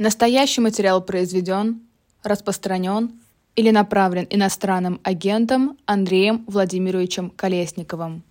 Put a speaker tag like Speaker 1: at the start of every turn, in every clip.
Speaker 1: Настоящий материал произведен, распространен или направлен иностранным агентом Андреем Владимировичем Колесниковым.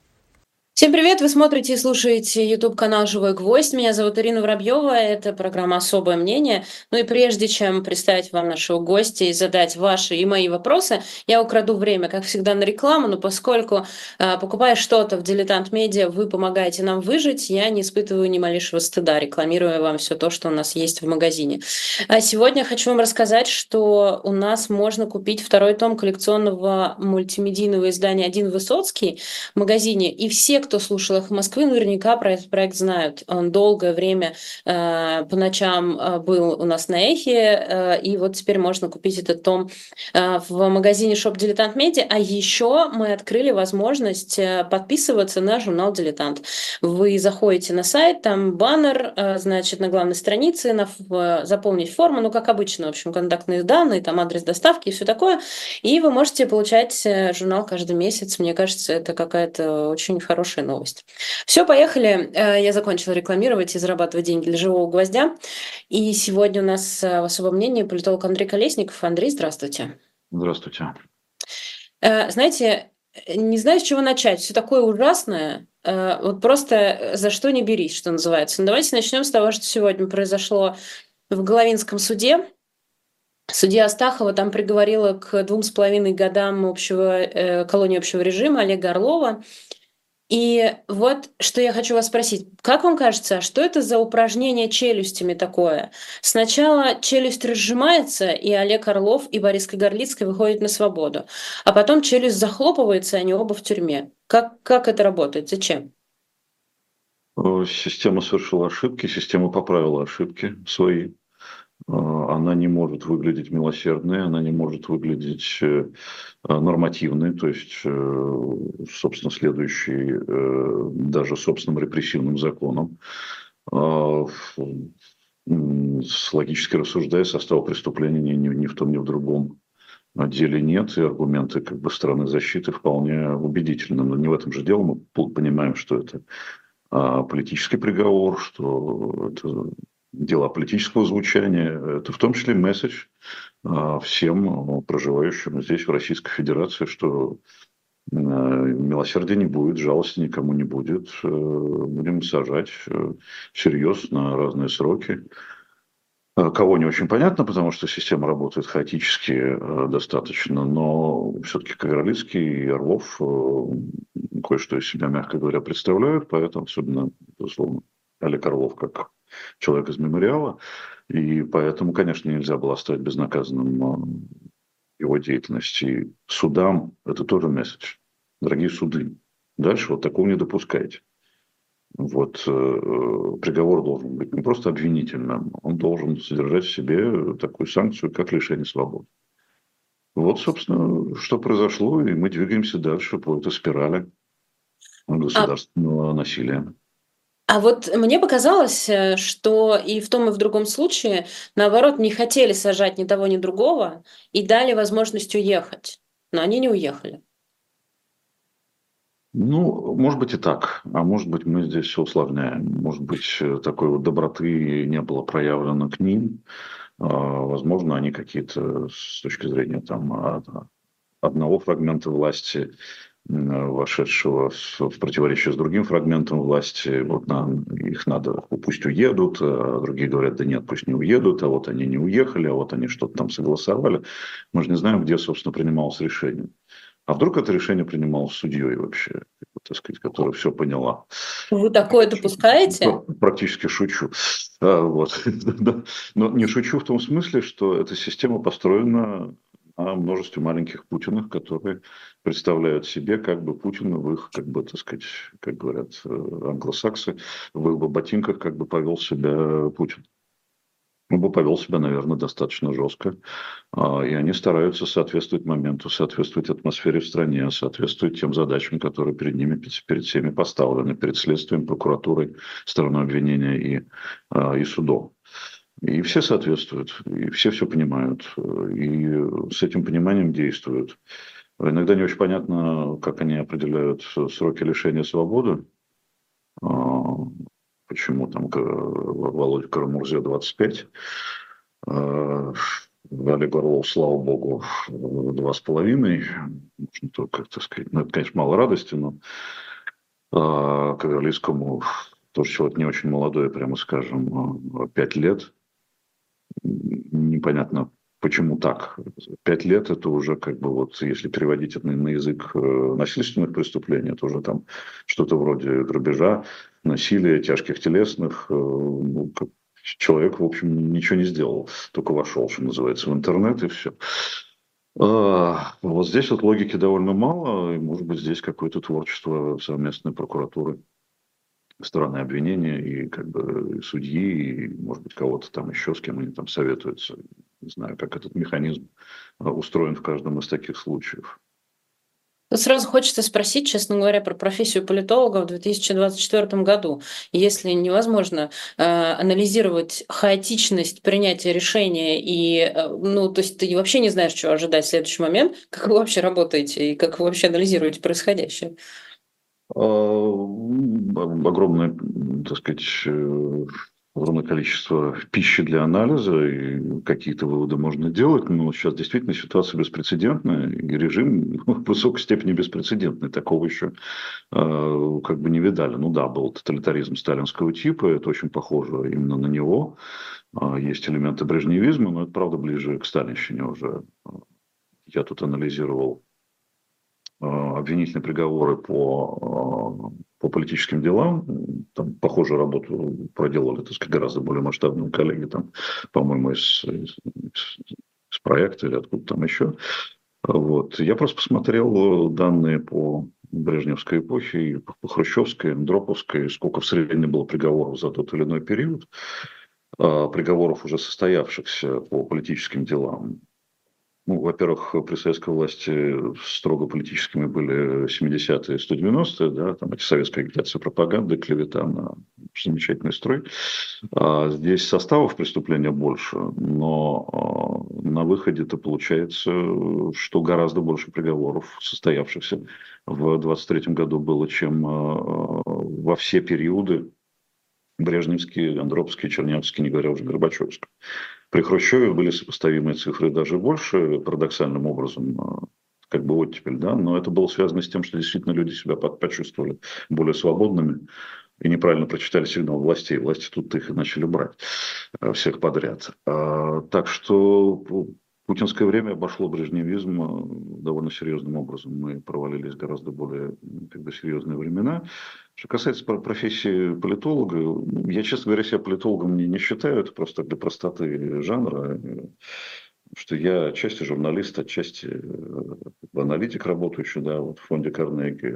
Speaker 2: Всем привет! Вы смотрите и слушаете YouTube канал «Живой гвоздь». Меня зовут Ирина Воробьева. Это программа «Особое мнение». Ну и прежде чем представить вам нашего гостя и задать ваши и мои вопросы, я украду время, как всегда, на рекламу, но поскольку, э, покупая что-то в «Дилетант Медиа», вы помогаете нам выжить, я не испытываю ни малейшего стыда, рекламируя вам все то, что у нас есть в магазине. А сегодня хочу вам рассказать, что у нас можно купить второй том коллекционного мультимедийного издания «Один Высоцкий» в магазине, и все, кто слушал «Эхо Москвы», наверняка про этот проект знают. Он долгое время э, по ночам э, был у нас на «Эхе», э, и вот теперь можно купить этот том э, в магазине Shop Дилетант Медиа. А еще мы открыли возможность э, подписываться на журнал «Дилетант». Вы заходите на сайт, там баннер, э, значит, на главной странице, на, э, заполнить форму, ну, как обычно, в общем, контактные данные, там адрес доставки и все такое, и вы можете получать э, журнал каждый месяц. Мне кажется, это какая-то очень хорошая хорошая новость. Все, поехали. Э, я закончила рекламировать и зарабатывать деньги для живого гвоздя. И сегодня у нас э, в особом мнении политолог Андрей Колесников. Андрей, здравствуйте.
Speaker 3: Здравствуйте.
Speaker 2: Э, знаете, не знаю, с чего начать. Все такое ужасное. Вот просто за что не берись, что называется. Но давайте начнем с того, что сегодня произошло в Головинском суде. Судья Астахова там приговорила к двум с половиной годам общего, колонии общего режима Олега Орлова. И вот что я хочу вас спросить. Как вам кажется, что это за упражнение челюстями такое? Сначала челюсть разжимается, и Олег Орлов и Борис Кагарлицкий выходят на свободу. А потом челюсть захлопывается, и они оба в тюрьме. Как, как это работает? Зачем?
Speaker 3: Система совершила ошибки, система поправила ошибки свои. Э, она не может выглядеть милосердной, она не может выглядеть э, нормативной, то есть, э, собственно, следующей даже собственным репрессивным законом. Логически рассуждая, состава преступления ни, ни, в том, ни в другом деле нет, и аргументы как бы стороны защиты вполне убедительны. Но не в этом же дело. Мы понимаем, что это политический приговор, что это дела политического звучания. Это в том числе месседж а, всем проживающим здесь, в Российской Федерации, что а, милосердия не будет, жалости никому не будет. Э, будем сажать э, всерьез на разные сроки. А, кого не очень понятно, потому что система работает хаотически э, достаточно, но все-таки Кагарлицкий и Орлов кое-что из себя, мягко говоря, представляют, поэтому особенно, безусловно, Олег Орлов как человек из мемориала, и поэтому, конечно, нельзя было оставить безнаказанным а, его деятельность. И судам это тоже месседж. Дорогие суды, дальше вот такого не допускайте. Вот э, приговор должен быть не просто обвинительным, он должен содержать в себе такую санкцию, как лишение свободы. Вот, собственно, что произошло, и мы двигаемся дальше по этой спирали государственного а... насилия.
Speaker 2: А вот мне показалось, э, что и в том, и в другом случае, наоборот, не хотели сажать ни того, ни другого и дали возможность уехать. Но они не уехали.
Speaker 3: Ну, может быть и так. А может быть, мы здесь все усложняем. Может быть, э, такой вот доброты не было проявлено к ним. А, возможно, они какие-то с точки зрения там, одного фрагмента власти вошедшего в противоречие с другим фрагментом власти. Вот нам, их надо, пусть уедут, а другие говорят, да нет, пусть не уедут, а вот они не уехали, а вот они что-то там согласовали. Мы же не знаем, где, собственно, принималось решение. А вдруг это решение принималось судьей вообще, так сказать, которая все поняла.
Speaker 2: Вы такое допускаете?
Speaker 3: Практически шучу. А, вот. Но не шучу в том смысле, что эта система построена о множестве маленьких Путиных, которые представляют себе как бы Путина в их, как бы, так сказать, как говорят э, англосаксы, в их ботинках как бы повел себя Путин. Ну, бы повел себя, наверное, достаточно жестко. А, и они стараются соответствовать моменту, соответствовать атмосфере в стране, соответствовать тем задачам, которые перед ними, перед всеми поставлены, перед следствием, прокуратурой, стороной обвинения и, а, и судом. И все соответствуют, и все все понимают, и с этим пониманием действуют. Иногда не очень понятно, как они определяют сроки лишения свободы. А, почему там Володя Карамурзе 25, Олег Орлов, слава богу, два с половиной. Можно только, так сказать, ну, это, конечно, мало радости, но а, к тоже человек не очень молодой, прямо скажем, пять лет. Непонятно, почему так. Пять лет это уже как бы вот, если переводить это на язык э, насильственных преступлений, это уже там что-то вроде грабежа, насилия, тяжких телесных, э, ну, человек, в общем, ничего не сделал, только вошел, что называется, в интернет и все. А, вот здесь вот логики довольно мало, и, может быть, здесь какое-то творчество совместной прокуратуры стороны обвинения и как бы судьи, и, может быть, кого-то там еще, с кем они там советуются. Не знаю, как этот механизм а, устроен в каждом из таких случаев.
Speaker 2: Тут сразу хочется спросить, честно говоря, про профессию политолога в 2024 году. Если невозможно э, анализировать хаотичность принятия решения, и, э, ну, то есть ты вообще не знаешь, чего ожидать в следующий момент, как вы вообще работаете и как вы вообще анализируете происходящее?
Speaker 3: А, огромное, так сказать, э, огромное количество пищи для анализа, и какие-то выводы можно делать, но сейчас действительно ситуация беспрецедентная, и режим в высокой степени беспрецедентный. Такого еще э, как бы не видали. Ну да, был тоталитаризм сталинского типа, это очень похоже именно на него. Э, есть элементы брежневизма, но это, правда, ближе к сталинщине уже. Я тут анализировал обвинительные приговоры по по политическим делам. Там похожую работу проделали, так сказать, гораздо более масштабные коллеги, там, по-моему, из, из, из проекта или откуда там еще. Вот. Я просто посмотрел данные по Брежневской эпохе, по Хрущевской, Андроповской, сколько в среднем было приговоров за тот или иной период, а, приговоров уже состоявшихся по политическим делам. Ну, во-первых, при советской власти строго политическими были 70-е, 190-е, да, там эти советская агитация, пропаганда, клевета на замечательный строй. А здесь составов преступления больше, но а, на выходе-то получается, что гораздо больше приговоров состоявшихся в 23 году было, чем а, во все периоды Брежневские, Андроповские, Чернявские, не говоря уже Горбачевские. При Хрущеве были сопоставимые цифры даже больше, парадоксальным образом, а, как бы оттепель, да, но это было связано с тем, что действительно люди себя почувствовали более свободными и неправильно прочитали сигнал властей. Власти тут их и начали брать а, всех подряд. А, так что путинское время обошло брежневизм довольно серьезным образом. Мы провалились гораздо более как бы, серьезные времена. Что касается профессии политолога, я, честно говоря, себя политологом не, не считаю, это просто для простоты жанра, что я отчасти журналист, отчасти э, аналитик работающий, да, вот в фонде Карнеги.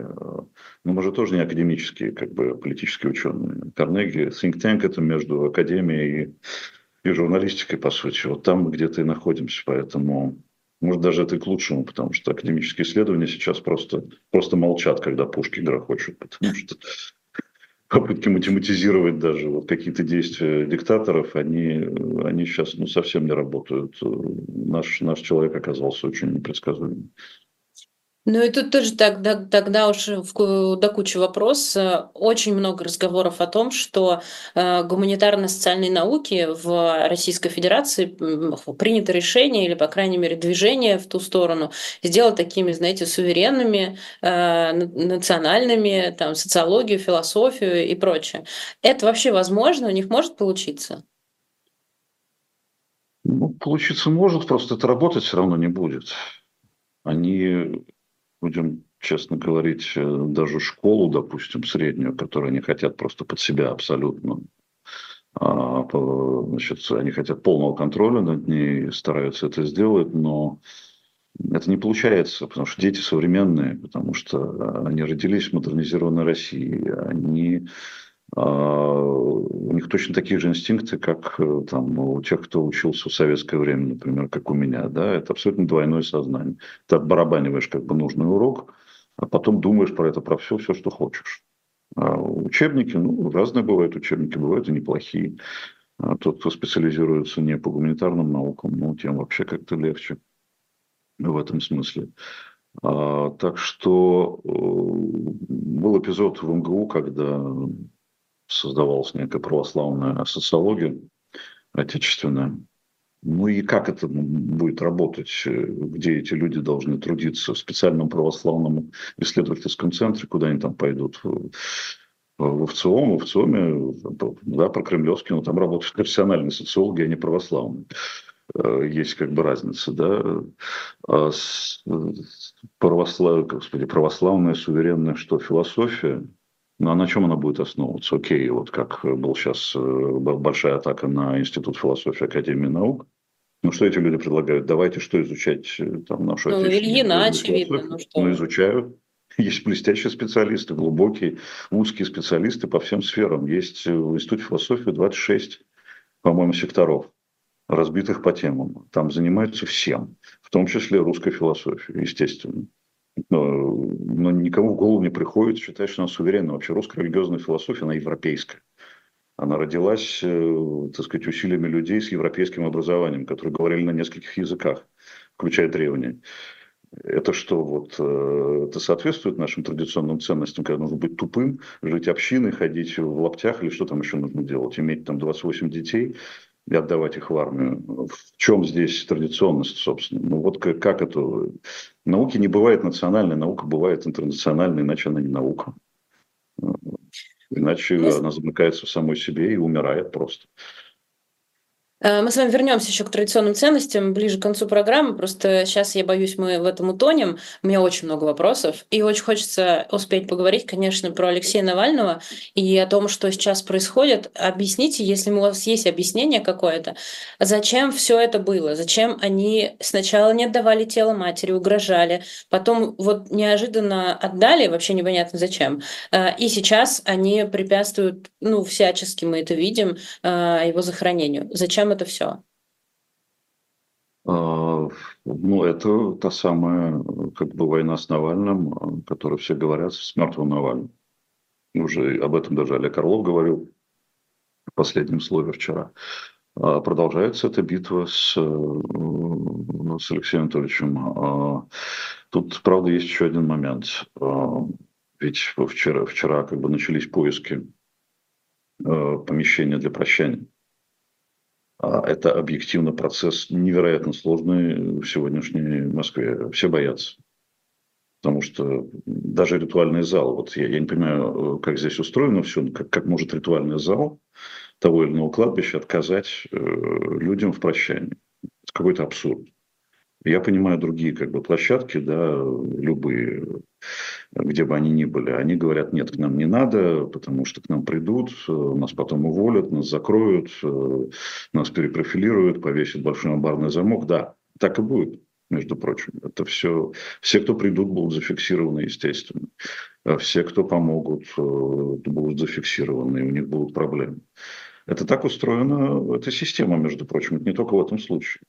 Speaker 3: Но мы же тоже не академические, как бы политические ученые. Карнеги, think tank это между академией и, и журналистикой, по сути. Вот там мы где-то и находимся, поэтому может, даже это и к лучшему, потому что академические исследования сейчас просто, просто молчат, когда пушки грохочут, потому что попытки математизировать даже вот какие-то действия диктаторов, они, они сейчас ну, совсем не работают. Наш, наш человек оказался очень непредсказуемым.
Speaker 2: Ну и тут тоже тогда, тогда уж в, до кучи вопрос. Очень много разговоров о том, что э, гуманитарно-социальные науки в Российской Федерации принято решение, или, по крайней мере, движение в ту сторону, сделать такими, знаете, суверенными, э, национальными, там, социологию, философию и прочее. Это вообще возможно? У них может получиться?
Speaker 3: Ну, получиться может, просто это работать все равно не будет. Они будем честно говорить, э, даже школу, допустим, среднюю, которую они хотят просто под себя абсолютно. А, значит, они хотят полного контроля над ней, стараются это сделать, но это не получается, потому что дети современные, потому что они родились в модернизированной России, они а, у них точно такие же инстинкты, как э, там, у тех, кто учился в советское время, например, как у меня. Да? Это абсолютно двойное сознание. Ты отбарабаниваешь как бы нужный урок, а потом думаешь про это, про все, все, что хочешь. А учебники, ну, разные бывают учебники, бывают и неплохие. А тот, кто специализируется не по гуманитарным наукам, ну, тем вообще как-то легче в этом смысле. А, так что э, был эпизод в МГУ, когда создавалась некая православная социология отечественная. Ну и как это будет работать, где эти люди должны трудиться в специальном православном исследовательском центре, куда они там пойдут? В ВЦИОМ, в ВЦИОМе, да, про кремлевский, но там работают профессиональные социологи, а не православные. Э, есть как бы разница, да, а православ... Господи, православная, суверенная, что философия, ну а на чем она будет основываться? Окей, вот как был сейчас э, большая атака на Институт философии Академии наук, ну, что эти люди предлагают? Давайте что изучать э, там нашу
Speaker 2: Ну, Ильина, очевидно. Ну, что?
Speaker 3: ну, изучают. Есть блестящие специалисты, глубокие, узкие специалисты по всем сферам. Есть в Институте философии 26, по-моему, секторов разбитых по темам. Там занимаются всем, в том числе русской философией, естественно. Но, никому в голову не приходит считать, что она суверенна. Вообще русская религиозная философия, она европейская. Она родилась, э, так сказать, усилиями людей с европейским образованием, которые говорили на нескольких языках, включая древние. Это что, вот, э, это соответствует нашим традиционным ценностям, когда нужно быть тупым, жить общиной, ходить в лаптях или что там еще нужно делать, иметь там 28 детей, и отдавать их в армию. В чем здесь традиционность, собственно? Ну вот как, как это... Науки не бывает национальной, наука бывает интернациональной, иначе она не наука. Иначе она замыкается в самой себе и умирает просто.
Speaker 2: Э, мы с вами вернемся еще к традиционным ценностям ближе к концу программы. Просто сейчас я боюсь, мы в этом утонем. У меня очень много вопросов. И очень хочется успеть поговорить, конечно, про Алексея Навального и о том, что сейчас происходит. Объясните, если у вас есть объяснение какое-то, зачем все это было? Зачем они сначала не отдавали тело матери, угрожали, потом вот неожиданно отдали, вообще непонятно зачем. Э, и сейчас они препятствуют, ну, всячески мы это видим, э, его захоронению. Зачем это все?
Speaker 3: А, ну, это та самая, как бы, война с Навальным, о которой все говорят, с мертвым Навальным. Уже об этом даже Олег Орлов говорил в последнем слове вчера. А, продолжается эта битва с, ну, с Алексеем Анатольевичем. А, тут, правда, есть еще один момент. Ведь вчера, вчера как бы начались поиски помещения для прощания. А это объективно процесс невероятно сложный в сегодняшней Москве. Все боятся. Потому что даже ритуальный зал, вот я, я не понимаю, как здесь устроено все, как, как может ритуальный зал того или иного кладбища отказать э, людям в прощании. Это какой-то абсурд. Я понимаю другие как бы, площадки, да, любые, где бы они ни были. Они говорят, нет, к нам не надо, потому что к нам придут, нас потом уволят, нас закроют, нас перепрофилируют, повесят большой амбарный замок. Да, так и будет между прочим. Это все, все, кто придут, будут зафиксированы, естественно. Все, кто помогут, будут зафиксированы, и у них будут проблемы. Это так устроена эта система, между прочим, это не только в этом случае.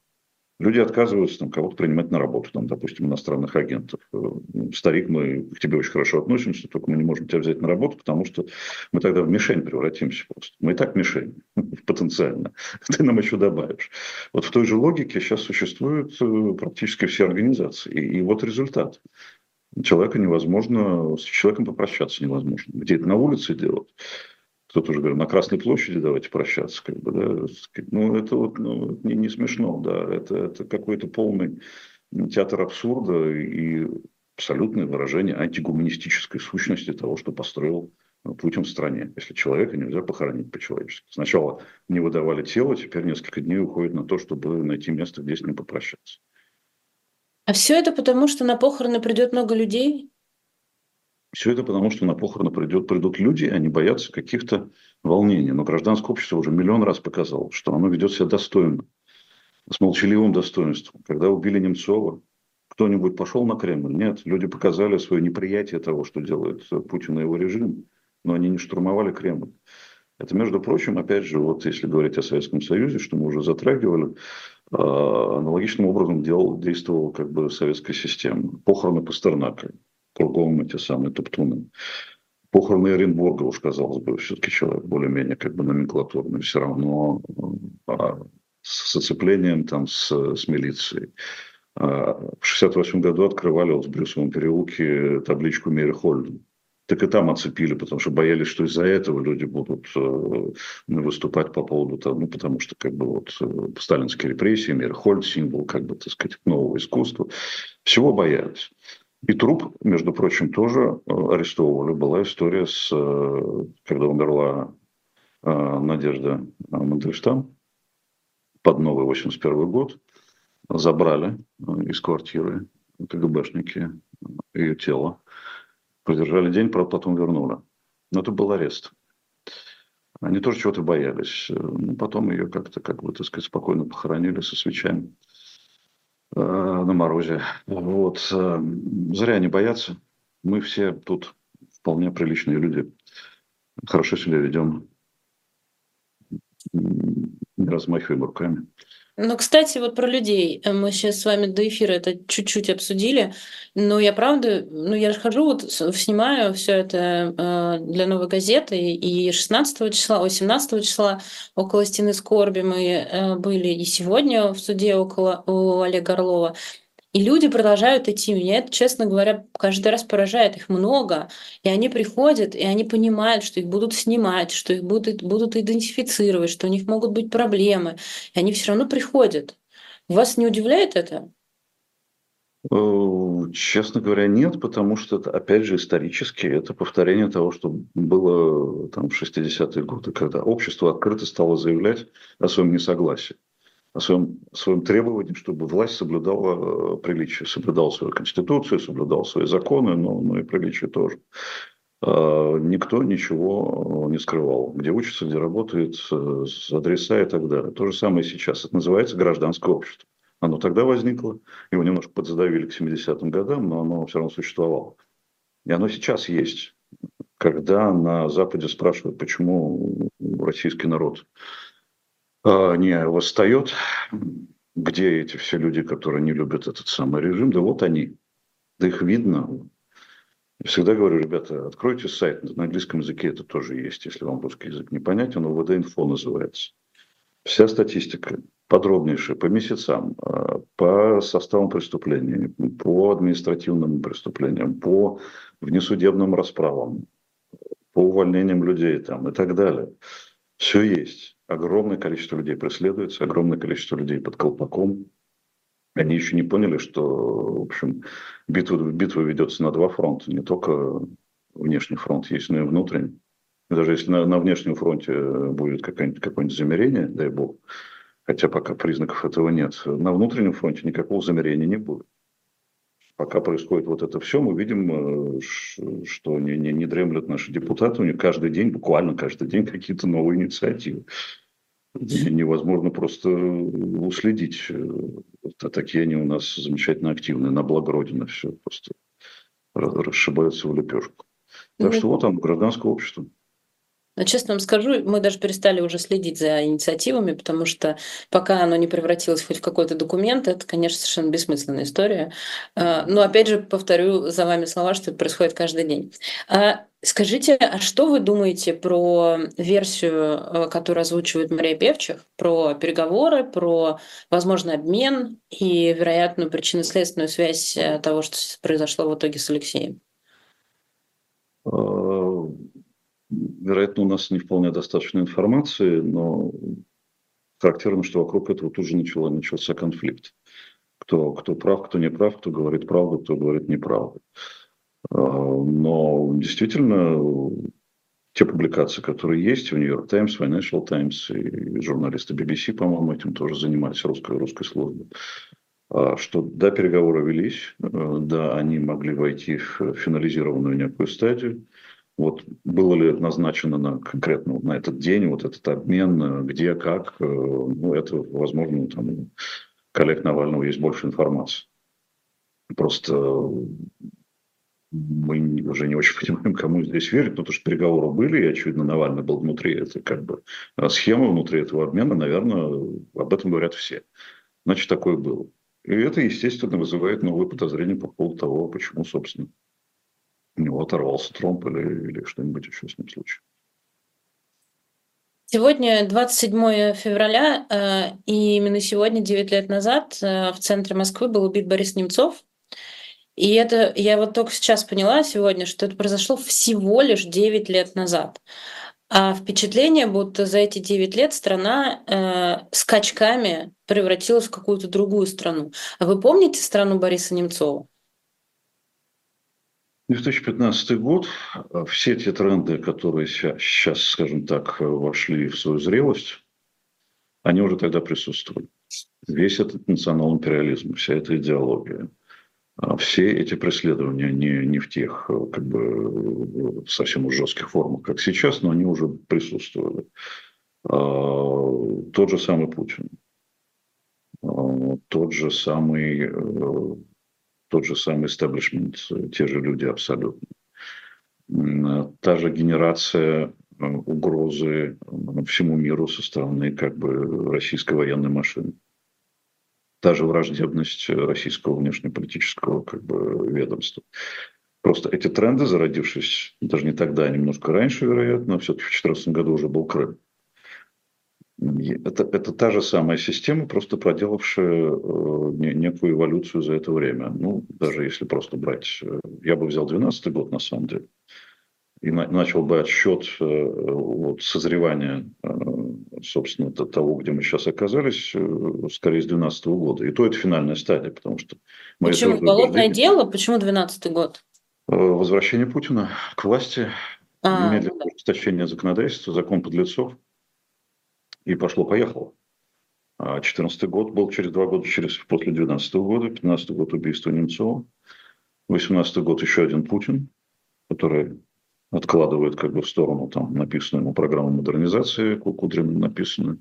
Speaker 3: Люди отказываются там, кого-то принимать на работу, там, допустим, иностранных агентов. Э, ну, старик, мы к тебе очень хорошо относимся, только мы не можем тебя взять на работу, потому что мы тогда в мишень превратимся просто. Мы и так мишень потенциально. Ты нам еще добавишь. Вот в той же логике сейчас существуют э, практически все организации. И, вот результат. Человека невозможно, с человеком попрощаться невозможно. Где это на улице делать? Кто-то уже говорил, на Красной площади давайте прощаться, как бы, да, ну, это вот ну, не, не смешно, да, это, это какой-то полный театр абсурда и абсолютное выражение антигуманистической сущности того, что построил Путин в стране. Если человека нельзя похоронить по-человечески. Сначала не выдавали тело, теперь несколько дней уходит на то, чтобы найти место, где с ним попрощаться.
Speaker 2: А все это потому, что на похороны придет много людей?
Speaker 3: Все это потому, что на похороны придет, придут люди, они боятся каких-то волнений. Но гражданское общество уже миллион раз показало, что оно ведет себя достойно, с молчаливым достоинством. Когда убили Немцова, кто-нибудь пошел на Кремль? Нет, люди показали свое неприятие того, что делает Путин и его режим, но они не штурмовали Кремль. Это, между прочим, опять же, вот если говорить о Советском Союзе, что мы уже затрагивали, а, аналогичным образом делал, действовала как бы советская система. Похороны Пастернака кругом эти самые топтуны. Похороны Оренбурга, уж казалось бы, все-таки человек более-менее как бы номенклатурный, все равно а, с оцеплением там с, с милицией. А, в 68 году открывали вот в Брюсовом переулке табличку Мери Хольден. так и там оцепили, потому что боялись, что из-за этого люди будут э, выступать по поводу того, ну, потому что как бы вот э, сталинские репрессии, Мирхольд, символ, как бы, так сказать, нового искусства, всего боялись. И труп, между прочим, тоже э, арестовывали. Была история с, когда умерла Надежда Мандельштам под новый 81 год, забрали из квартиры КГБшники ее тело, Продержали день, правда, потом вернули. Но это был арест. Они тоже чего-то боялись. Ну, потом ее как-то, как бы, так сказать, спокойно похоронили со свечами э, на морозе. Вот. Э, зря они боятся. Мы все тут вполне приличные люди. Хорошо себя ведем. Не размахиваем руками.
Speaker 2: Ну, кстати, вот про людей. Э, мы сейчас с вами до эфира это чуть-чуть обсудили. Но я правда, ну я же хожу, вот снимаю все это э, для новой газеты. И 16 числа, 18 числа около стены скорби мы э, были. И сегодня в суде около у Олега Орлова. И люди продолжают идти. Меня это, честно говоря, каждый раз поражает. Их много. И они приходят, и они понимают, что их будут снимать, что их будут, будут идентифицировать, что у них могут быть проблемы. И они все равно приходят. Вас не удивляет это?
Speaker 3: Э, честно говоря, нет, потому что это, опять же, исторически, это повторение того, что было там, в 60-е годы, когда общество открыто стало заявлять о своем несогласии о своем, своем требовании, чтобы власть соблюдала э, приличие, соблюдала свою конституцию, соблюдала свои законы, но, но и приличие тоже. А, никто ничего э, не скрывал. Где учится, где работает, э, адреса и так далее. То же самое сейчас. Это называется гражданское общество. Оно тогда возникло, его немножко подзадавили к 70-м годам, но оно все равно существовало. И оно сейчас есть. Когда на Западе спрашивают, почему российский народ не восстает. Где эти все люди, которые не любят этот самый режим? Да вот они. Да их видно. Я всегда говорю, ребята, откройте сайт. На английском языке это тоже есть, если вам русский язык не понятен. УВД-инфо называется. Вся статистика подробнейшая по месяцам, а, по составам преступлений, по административным преступлениям, по внесудебным расправам, по увольнениям людей там, и так далее. Все есть огромное количество людей преследуется, огромное количество людей под колпаком. Они еще не поняли, что, в общем, битва, битва ведется на два фронта. Не только внешний фронт есть, но и внутренний. даже если на, на внешнем фронте будет какое-нибудь, какое-нибудь замерение, дай бог, хотя пока признаков этого нет, на внутреннем фронте никакого замерения не будет. Пока происходит вот это все, мы видим, э, что не, не, не дремлят наши депутаты, у них каждый день, буквально каждый день какие-то новые инициативы. Невозможно просто уследить. Э, такие они у нас замечательно активные, на благо Родины все просто расшибаются в лепешку. Так ну, что вот там гражданское общество.
Speaker 2: Но честно вам скажу, мы даже перестали уже следить за инициативами, потому что пока оно не превратилось хоть в какой-то документ, это, конечно, совершенно бессмысленная история. А, но опять же повторю за вами слова, что это происходит каждый день. А, скажите, а что вы думаете про версию, э, которую озвучивает Мария Певчих, про переговоры, про возможный обмен и вероятную причинно-следственную связь э, того, что произошло в итоге с Алексеем?
Speaker 3: Вероятно, у нас не вполне достаточно информации, но характерно, что вокруг этого тут же начало, начался конфликт. Кто, кто прав, кто не прав, кто говорит правду, кто говорит неправду. А, но действительно, те публикации, которые есть в Нью-Йорк Таймс, Financial Times и журналисты BBC, по-моему, этим тоже занимались, русской, русской службой, а, что да, переговоры велись, э, да, они могли войти в финализированную некую стадию, вот было ли назначено на конкретно на этот день вот этот обмен, где, как, э, ну, это, возможно, там, коллег Навального есть больше информации. Просто мы уже не очень понимаем, кому здесь верить, потому что переговоры были, и, очевидно, Навальный был внутри этой как бы схемы, внутри этого обмена, наверное, об этом говорят все. Значит, такое было. И это, естественно, вызывает новые подозрения по поводу того, почему, собственно, у него оторвался тромб или, или что-нибудь еще с ним случилось.
Speaker 2: Сегодня 27 февраля, э, и именно сегодня, 9 лет назад, э, в центре Москвы был убит Борис Немцов. И это я вот только сейчас поняла сегодня, что это произошло всего лишь 9 лет назад. А впечатление, будто за эти 9 лет страна э, скачками превратилась в какую-то другую страну. А вы помните страну Бориса Немцова?
Speaker 3: 2015 год, все те тренды, которые сейчас, скажем так, вошли в свою зрелость, они уже тогда присутствовали. Весь этот национал-империализм, вся эта идеология, а все эти преследования не, не в тех как бы, совсем уж жестких формах, как сейчас, но они уже присутствовали. А, тот же самый Путин, а, тот же самый, э, тот же самый истеблишмент, те же люди абсолютно. Та же генерация э, угрозы всему миру со стороны как бы российской военной машины та же враждебность российского внешнеполитического как бы, ведомства. Просто эти тренды, зародившись даже не тогда, а немножко раньше, вероятно, все-таки в 2014 году уже был Крым. Это, это та же самая система, просто проделавшая э, некую эволюцию за это время. Ну, даже если просто брать... Э, я бы взял 2012 год, на самом деле, и на, начал бы отсчет э, вот, созревания собственно, до того, где мы сейчас оказались, э, скорее с 2012 года. И то это финальная стадия, потому что...
Speaker 2: Мы Почему? Болотное дело? Почему 2012 год?
Speaker 3: Э, возвращение Путина к власти, а, немедленное ну да. ужесточение законодательства, закон подлецов. И пошло-поехало. А 2014 год был через два года через, после 2012 года, 2015 год убийство Немцова, 2018 год еще один Путин, который откладывает как бы в сторону там написанную ему программу модернизации, Кудрин написанную.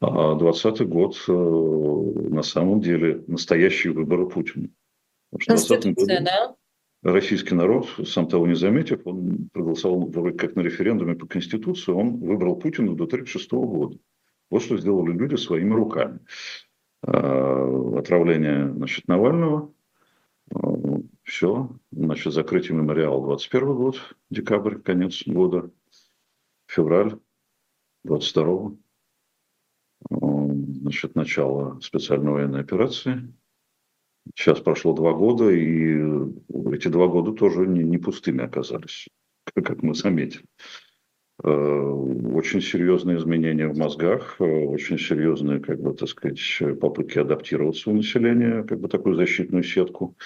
Speaker 3: А 2020 год э, на самом деле настоящие выборы Путина. Конституция, да? Российский народ, сам того не заметив, он проголосовал вроде как на референдуме по Конституции, он выбрал Путина до 1936 года. Вот что сделали люди своими руками. А, отравление значит, Навального, все, значит, закрытие мемориала 21 год, декабрь, конец года, февраль 22 значит, начало специальной военной операции. Сейчас прошло два года, и эти два года тоже не, не пустыми оказались, как мы заметили. Э, очень серьезные изменения в мозгах, э, очень серьезные, как бы, так сказать, попытки адаптироваться у населения, как бы такую защитную сетку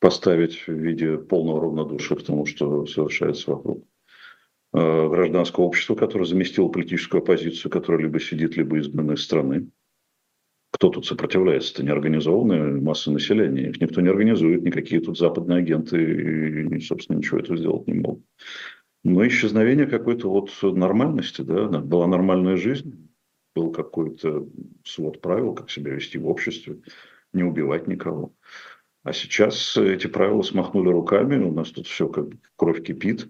Speaker 3: поставить в виде полного равнодушия к тому, что совершается вокруг. Э, гражданское общество, которое заместило политическую оппозицию, которая либо сидит, либо изгнана из страны. Кто тут сопротивляется? Это неорганизованная масса населения. Их никто не организует, никакие тут западные агенты, и, собственно, ничего этого сделать не могут. Но исчезновение какой-то вот нормальности, да, была нормальная жизнь, был какой-то свод правил, как себя вести в обществе, не убивать никого. А сейчас эти правила смахнули руками, у нас тут все как кровь кипит,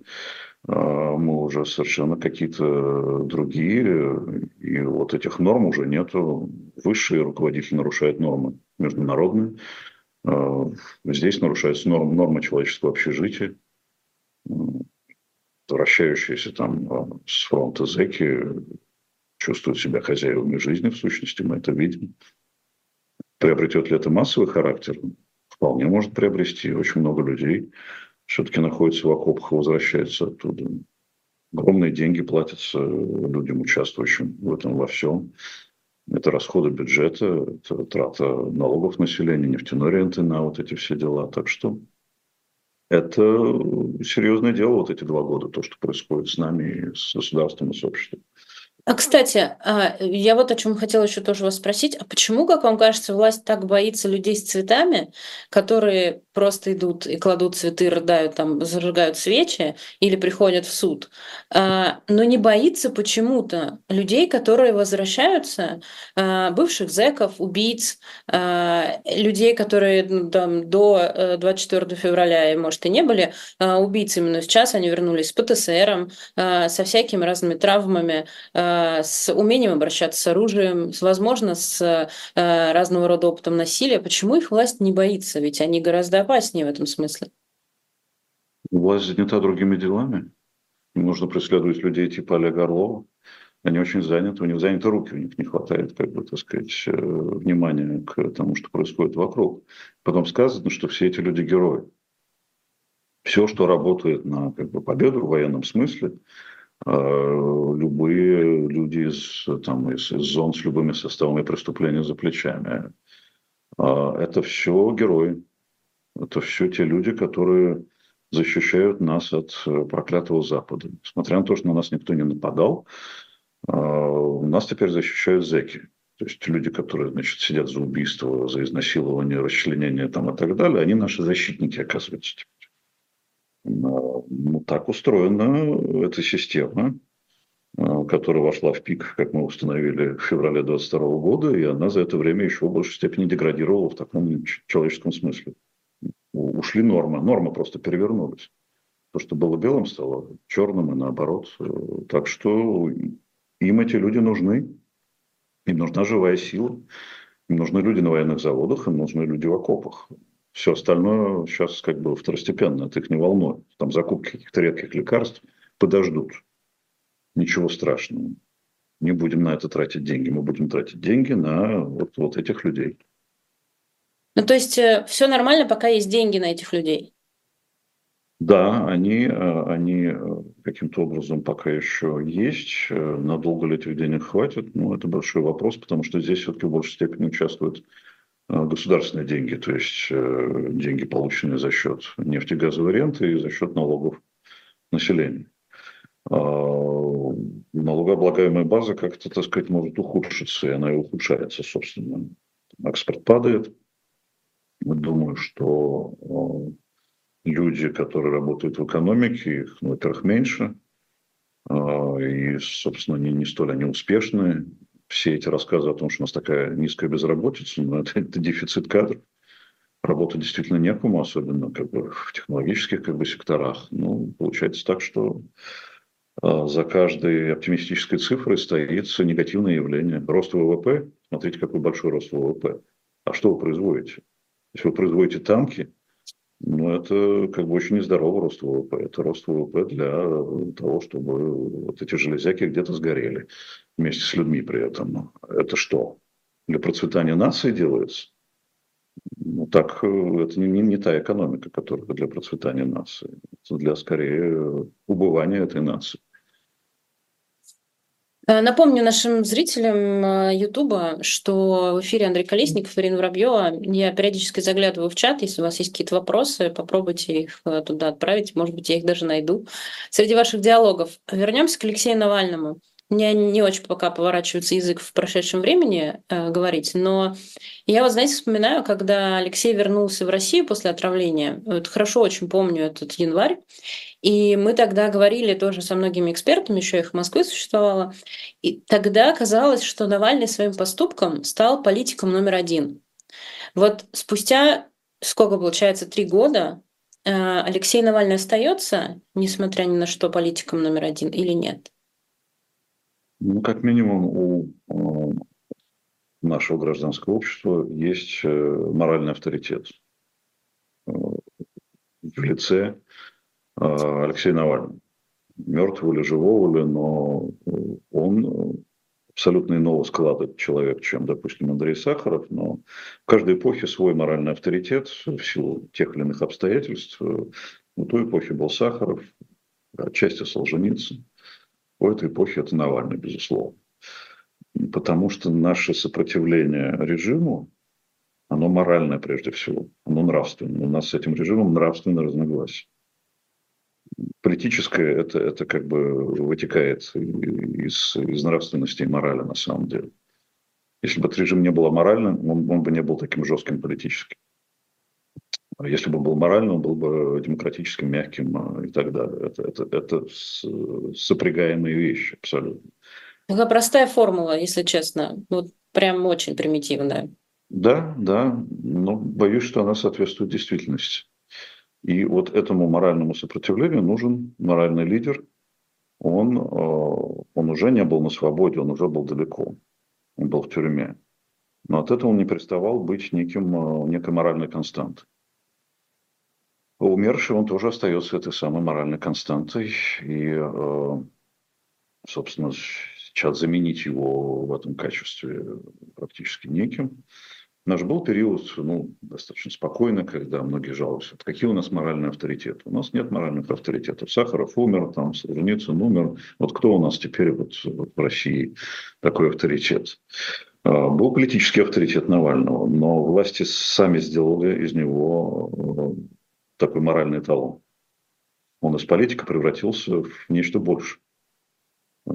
Speaker 3: мы уже совершенно какие-то другие, и вот этих норм уже нету. Высшие руководители нарушают нормы международные, а, здесь нарушаются нормы, нормы человеческого общежития, вращающиеся там а, с фронта зэки чувствуют себя хозяевами жизни, в сущности, мы это видим. Приобретет ли это массовый характер? вполне может приобрести. Очень много людей все-таки находятся в окопах и возвращаются оттуда. Огромные деньги платятся людям, участвующим в этом во всем. Это расходы бюджета, это трата налогов населения, нефтяной ренты на вот эти все дела. Так что это серьезное дело вот эти два года, то, что происходит с нами, с государством и с обществом.
Speaker 2: А, кстати, а, я вот о чем хотела еще тоже вас спросить. А почему, как вам кажется, власть так боится людей с цветами, которые просто идут и кладут цветы, рыдают, там, зажигают свечи или приходят в суд, а, но не боится почему-то людей, которые возвращаются, бывших зэков, убийц, людей, которые ну, там, до 24 э, февраля, может, и не были убийцами, но сейчас они вернулись с ПТСРом, со всякими разными травмами, с умением обращаться с оружием, возможно, с э, разного рода опытом насилия. Почему их власть не боится? Ведь они гораздо опаснее в этом смысле.
Speaker 3: Власть занята другими делами. Им нужно преследовать людей типа Олега Орлова. Они очень заняты, у них заняты руки, у них не хватает, как бы, так сказать, э, внимания к тому, что происходит вокруг. Потом сказано, что все эти люди герои. Все, что работает на как бы, победу в военном смысле, э, любые люди из, там, из, из зон с любыми составами преступления за плечами, э, это все герои. Это все те люди, которые защищают нас от проклятого Запада. Несмотря на то, что на нас никто не нападал, а, нас теперь защищают зэки. То есть люди, которые значит, сидят за убийство, за изнасилование, расчленение там, и так далее, они наши защитники, оказывается. Теперь. Ну, так устроена эта система, а, которая вошла в пик, как мы установили в феврале 2022 года, и она за это время еще в большей степени деградировала в таком человеческом смысле. Ушли нормы, нормы просто перевернулись. То, что было белым, стало черным и наоборот. Так что им эти люди нужны. Им нужна живая сила. Им нужны люди на военных заводах, им нужны люди в окопах. Все остальное сейчас как бы второстепенно, это их не волнует. Там закупки каких-то редких лекарств подождут. Ничего страшного. Не будем на это тратить деньги. Мы будем тратить деньги на вот, вот этих людей.
Speaker 2: Ну, то есть э, все нормально, пока есть деньги на этих людей?
Speaker 3: Да, они, э, они э, каким-то образом пока еще есть. Надолго ли этих денег хватит? Ну, это большой вопрос, потому что здесь все-таки в большей степени участвуют государственные деньги, то есть деньги, полученные за счет нефтегазовой ренты и за счет налогов населения. А, налогооблагаемая база как-то, так сказать, может ухудшиться, и она и ухудшается, собственно. Экспорт падает. Думаю, что люди, которые работают в экономике, их, ну, во-первых, меньше, а, и, собственно, не, не столь они успешные. Все эти рассказы о том, что у нас такая низкая безработица, ну, это, это дефицит кадров. Работать действительно некому, особенно как бы, в технологических как бы, секторах. Ну, получается так, что а, за каждой оптимистической цифрой стоит негативное явление. Рост ВВП. Смотрите, какой большой рост ВВП. А что вы производите? Если вы производите танки, ну, это как бы очень нездоровый рост ВВП. Это рост ВВП для того, чтобы вот эти железяки где-то сгорели вместе с людьми при этом. Это что? Для процветания нации делается? Ну, так, это не, не, не та экономика, которая для процветания нации. Это для, скорее, убывания этой нации.
Speaker 2: Э, напомню нашим зрителям э, Ютуба, что в эфире Андрей Колесников, Ирина Воробьева. Я периодически заглядываю в чат. Если у вас есть какие-то вопросы, попробуйте их э, туда отправить. Может быть, я их даже найду. Среди ваших диалогов. Вернемся к Алексею Навальному. Мне не очень пока поворачивается язык в прошедшем времени э, говорить, но я вот, знаете, вспоминаю, когда Алексей вернулся в Россию после отравления, вот хорошо очень помню этот январь, и мы тогда говорили тоже со многими экспертами, еще их в Москве существовало, и тогда казалось, что Навальный своим поступком стал политиком номер один. Вот спустя, сколько получается, три года, э, Алексей Навальный остается, несмотря ни на что, политиком номер один или нет?
Speaker 3: Ну, как минимум, у э, нашего гражданского общества есть э, моральный авторитет э, в лице Алексея Навального. Мертвого ли, живого ли, но он абсолютно иного склада человек, чем, допустим, Андрей Сахаров, но в каждой эпохе свой моральный авторитет в силу тех или иных обстоятельств. В той эпохе был Сахаров, отчасти Солженицын в этой эпохе это Навальный, безусловно. Потому что наше сопротивление режиму, оно моральное прежде всего, оно нравственное. У нас с этим режимом нравственное разногласие. Политическое это, это как бы вытекает из, из нравственности и морали на самом деле. Если бы этот режим не был аморальным, он, он бы не был таким жестким политическим. А если бы он был моральным, он был бы демократическим, мягким а, и так далее. Это, это, это сопрягаемые вещи абсолютно.
Speaker 2: Такая простая формула, если честно. Вот прям очень примитивная.
Speaker 3: Да, да, но боюсь, что она соответствует действительности. И вот этому моральному сопротивлению нужен моральный лидер. Он, а, он уже не был на свободе, он уже был далеко. Он был в тюрьме. Но от этого он не переставал быть неким, некой моральной константой умерший, он тоже остается этой самой моральной константой. И, э, собственно, сейчас заменить его в этом качестве практически неким. Наш был период ну, достаточно спокойный, когда многие жалуются, какие у нас моральные авторитеты. У нас нет моральных авторитетов. Сахаров умер, там, Солженицын умер. Вот кто у нас теперь вот, в России такой авторитет? А, был политический авторитет Навального, но власти сами сделали из него э, такой моральный эталон. Он из политика превратился в нечто большее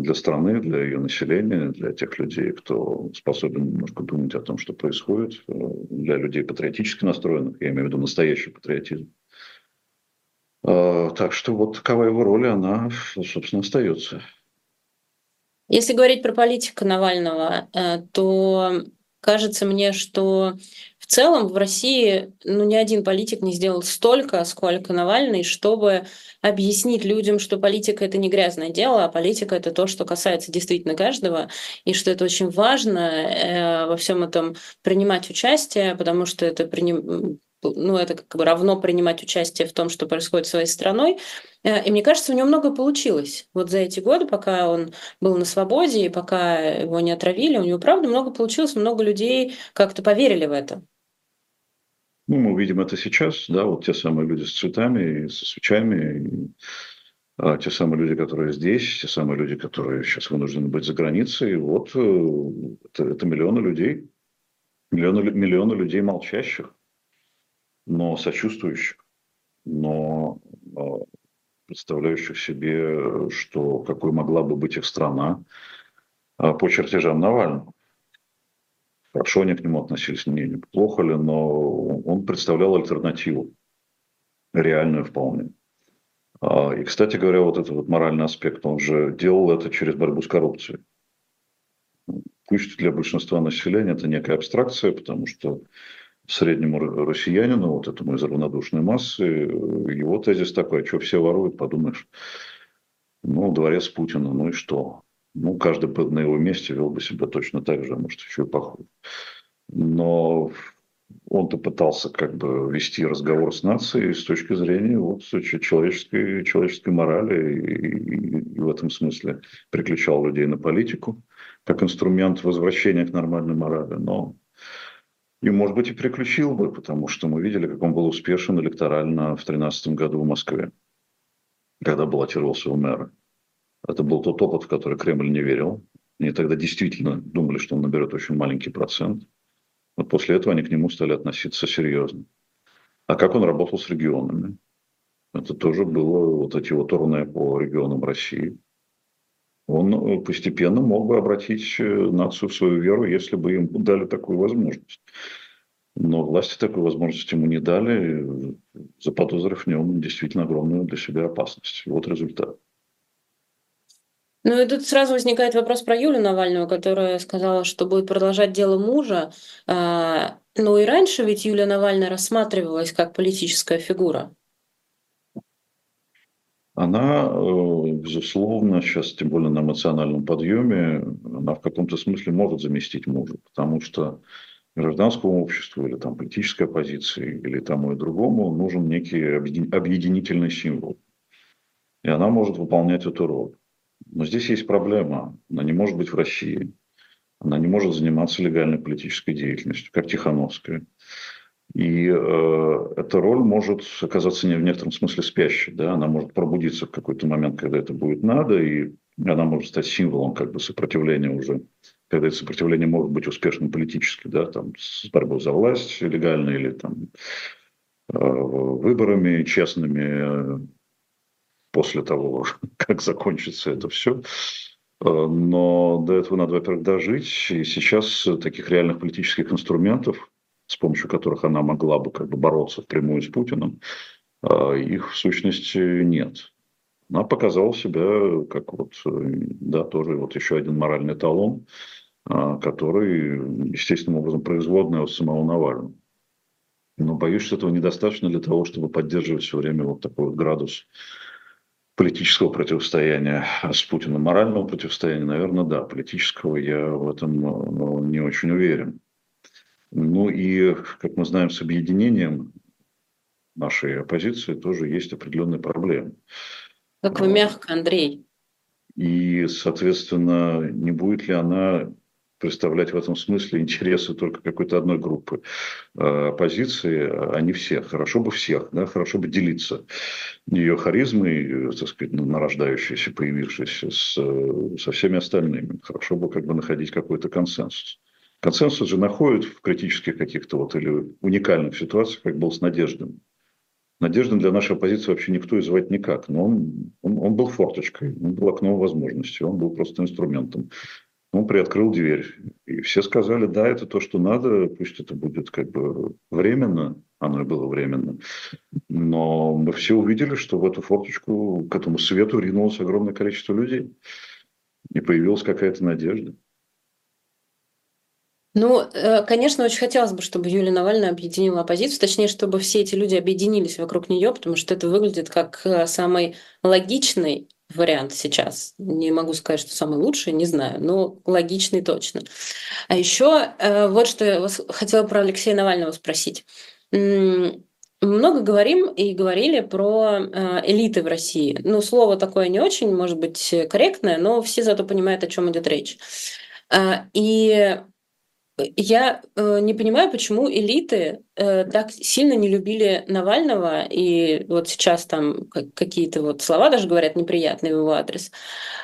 Speaker 3: для страны, для ее населения, для тех людей, кто способен немножко думать о том, что происходит, э, для людей патриотически настроенных, я имею в виду настоящий патриотизм. А, так что вот такова его роль, она, собственно, остается.
Speaker 2: Если говорить про политику Навального, э, то кажется мне, что в целом в России ну, ни один политик не сделал столько, сколько Навальный, чтобы объяснить людям, что политика это не грязное дело, а политика это то, что касается действительно каждого, и что это очень важно э, во всем этом принимать участие, потому что это приним ну, это как бы равно принимать участие в том, что происходит своей страной. Э, и мне кажется, у него много получилось. Вот за эти годы, пока он был на свободе и пока его не отравили, у него, правда, много получилось, много людей как-то поверили в это.
Speaker 3: Ну, мы увидим это сейчас, да, вот те самые люди с цветами, и со свечами, и, а, те самые люди, которые здесь, те самые люди, которые сейчас вынуждены быть за границей, вот э, это, это миллионы людей, миллионы, миллионы людей молчащих, но сочувствующих, но а, представляющих себе, что какой могла бы быть их страна а, по чертежам Навального. Хорошо они к нему относились, не, плохо ли, но он представлял альтернативу, реальную вполне. А, и, кстати говоря, вот этот вот моральный аспект, он же делал это через борьбу с коррупцией. Пусть для большинства населения это некая абстракция, потому что среднему россиянину, вот этому из равнодушной массы, его тезис такой, что все воруют, подумаешь, ну, дворец Путина, ну и что? Ну, каждый на его месте вел бы себя точно так же, а может, еще и похуже. Но он-то пытался как бы вести разговор с нацией с точки зрения вот, человеческой, человеческой морали и, и в этом смысле приключал людей на политику как инструмент возвращения к нормальной морали. Но и, может быть, и приключил бы, потому что мы видели, как он был успешен электорально в 2013 году в Москве, когда баллотировался в мэра. Это был тот опыт, в который Кремль не верил. Они тогда действительно думали, что он наберет очень маленький процент. Но после этого они к нему стали относиться серьезно. А как он работал с регионами? Это тоже было вот эти вот турне по регионам России. Он э, постепенно мог бы обратить э, нацию в свою веру, если бы им дали такую возможность. Но власти такой возможности ему не дали, заподозрив в нем действительно огромную для себя опасность. Вот результат.
Speaker 2: Ну и тут сразу возникает вопрос про Юлю Навальную, которая сказала, что будет продолжать дело мужа. А, ну и раньше ведь Юлия Навальная рассматривалась как политическая фигура.
Speaker 3: Она, э, безусловно, сейчас, тем более на эмоциональном подъеме, она в каком-то смысле может заместить мужа, потому что гражданскому обществу или там политической оппозиции или тому и другому нужен некий объединительный символ. И она может выполнять эту роль. Но здесь есть проблема. Она не может быть в России. Она не может заниматься легальной политической деятельностью, как Тихановская. И э, эта роль может оказаться не в некотором смысле спящей. Да? Она может пробудиться в какой-то момент, когда это будет надо, и она может стать символом как бы, сопротивления уже, когда это сопротивление может быть успешным политически, да? там, с борьбой за власть легальной или там, э, выборами честными, э, после того, как закончится это все. Э, но до этого надо, во-первых, дожить. И сейчас таких реальных политических инструментов, с помощью которых она могла бы как бы бороться впрямую с Путиным, э, их в сущности нет. Она показала себя как вот, э, да, тоже вот еще один моральный талон, который естественным образом производный от самого Навального. Но боюсь, что этого недостаточно для того, чтобы поддерживать все время вот такой вот градус политического противостояния с Путиным, морального противостояния, наверное, да. Политического я в этом ну, не очень уверен. Ну и, как мы знаем, с объединением нашей оппозиции тоже есть определенные проблемы.
Speaker 2: Как вы мягко, Андрей.
Speaker 3: И, соответственно, не будет ли она представлять в этом смысле интересы только какой-то одной группы э, оппозиции, а не всех. Хорошо бы всех, да, хорошо бы делиться ее харизмой, так сказать, нарождающейся, появившейся с, со всеми остальными. Хорошо бы как бы находить какой-то консенсус. Консенсус же находит в критических каких-то вот или уникальных ситуациях, как был с Надеждой. Надежды для нашей оппозиции вообще никто и звать никак. Но он, он, он был форточкой, он был окном возможностей, он был просто инструментом. Он приоткрыл дверь. И все сказали, да, это то, что надо, пусть это будет как бы временно, оно и было временно. Но мы все увидели, что в эту форточку, к этому свету ринулось огромное количество людей. И появилась какая-то надежда.
Speaker 2: Ну, э, конечно, очень хотелось бы, чтобы Юлия Навальная объединила оппозицию, точнее, чтобы все эти люди объединились вокруг нее, потому что это выглядит как э, самый логичный вариант сейчас. Не могу сказать, что самый лучший, не знаю, но логичный точно. А еще э, вот что я хотела про Алексея Навального спросить. Много говорим и говорили про элиты в России. Ну, слово такое не очень, может быть, корректное, но все зато понимают, о чем идет речь. И я э, не понимаю, почему элиты э, так сильно не любили Навального, и вот сейчас там какие-то вот слова даже говорят неприятные в его адрес.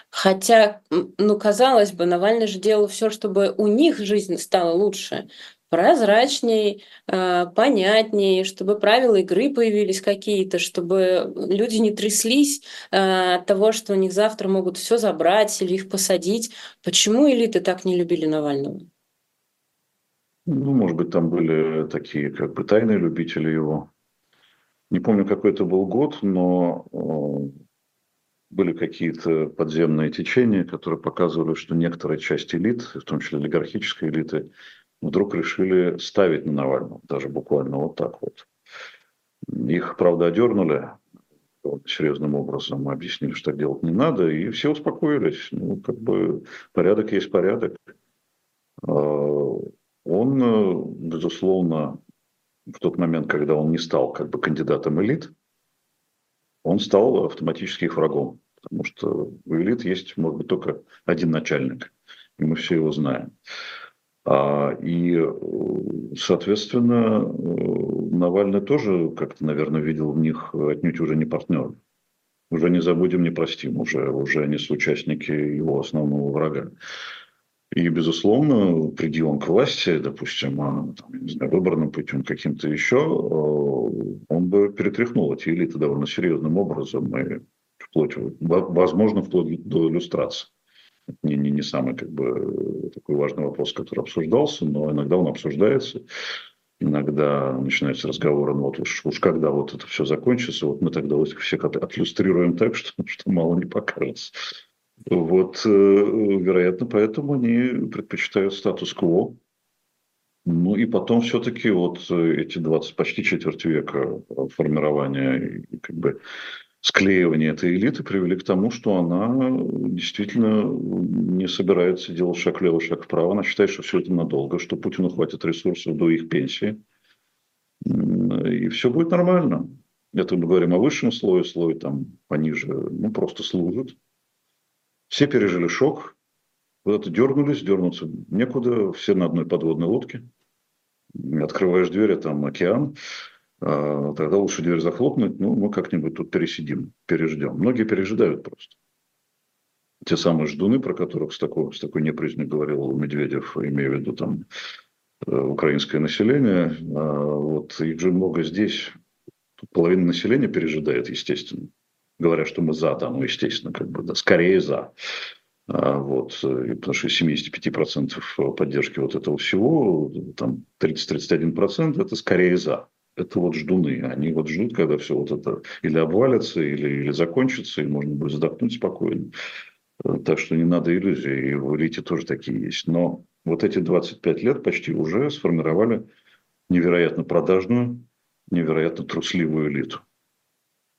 Speaker 2: Хотя, ну, казалось бы, Навальный же делал все, чтобы у них жизнь стала лучше, прозрачней, э, понятней, чтобы правила игры появились какие-то, чтобы люди не тряслись э, от того, что у них завтра могут все забрать или их посадить. Почему элиты так не любили Навального?
Speaker 3: Ну, может быть, там были такие как бы тайные любители его. Не помню, какой это был год, но э, были какие-то подземные течения, которые показывали, что некоторая часть элит, в том числе олигархической элиты, вдруг решили ставить на Навального, даже буквально вот так вот. Их, правда, одернули серьезным образом, объяснили, что так делать не надо, и все успокоились. Ну, как бы порядок есть порядок. Он, э, безусловно, в тот момент, когда он не стал как бы кандидатом элит, он стал автоматически их врагом. Потому что у элит есть, может быть, только один начальник, и мы все его знаем. А, и, соответственно, Навальный тоже как-то, наверное, видел в них отнюдь уже не партнер. Уже не забудем, не простим, уже, уже они соучастники его основного врага. И, безусловно, приди он к власти, допустим, а, там, не знаю, выборным путем каким-то еще, э, он бы перетряхнул эти элиты довольно серьезным образом, и вплоть, возможно, вплоть до иллюстрации. Это не, не, не самый как бы, такой важный вопрос, который обсуждался, но иногда он обсуждается. Иногда начинаются разговоры, ну вот уж, уж когда вот это все закончится, вот мы тогда вот всех отлюстрируем так, что, что мало не покажется. Вот, э, вероятно, поэтому они предпочитают статус-кво. Ну и потом все-таки вот эти 20, почти четверть века формирования и как бы склеивания этой элиты привели к тому, что она действительно не собирается делать шаг влево, шаг вправо. Она считает, что все это надолго, что Путину хватит ресурсов до их пенсии. И все будет нормально. Это мы говорим о высшем слое, слой там пониже, ну, просто служит. Все пережили шок, куда-то дернулись, дернуться некуда, все на одной подводной лодке. Открываешь дверь, а там океан. А, тогда лучше дверь захлопнуть, ну, мы как-нибудь тут пересидим, переждем. Многие пережидают просто. Те самые ждуны, про которых с такой, с такой неприязнью говорил Медведев, имея в виду там э, украинское население, а, вот их же много здесь. Половина населения пережидает, естественно говорят, что мы за, да, ну, естественно, как бы, да, скорее за. А, вот, потому что 75% поддержки вот этого всего, там 30-31% это скорее за. Это вот ждуны. Они вот ждут, когда все вот это или обвалится, или, или закончится, и можно будет вздохнуть спокойно. Так что не надо иллюзий. И в элите тоже такие есть. Но вот эти 25 лет почти уже сформировали невероятно продажную, невероятно трусливую элиту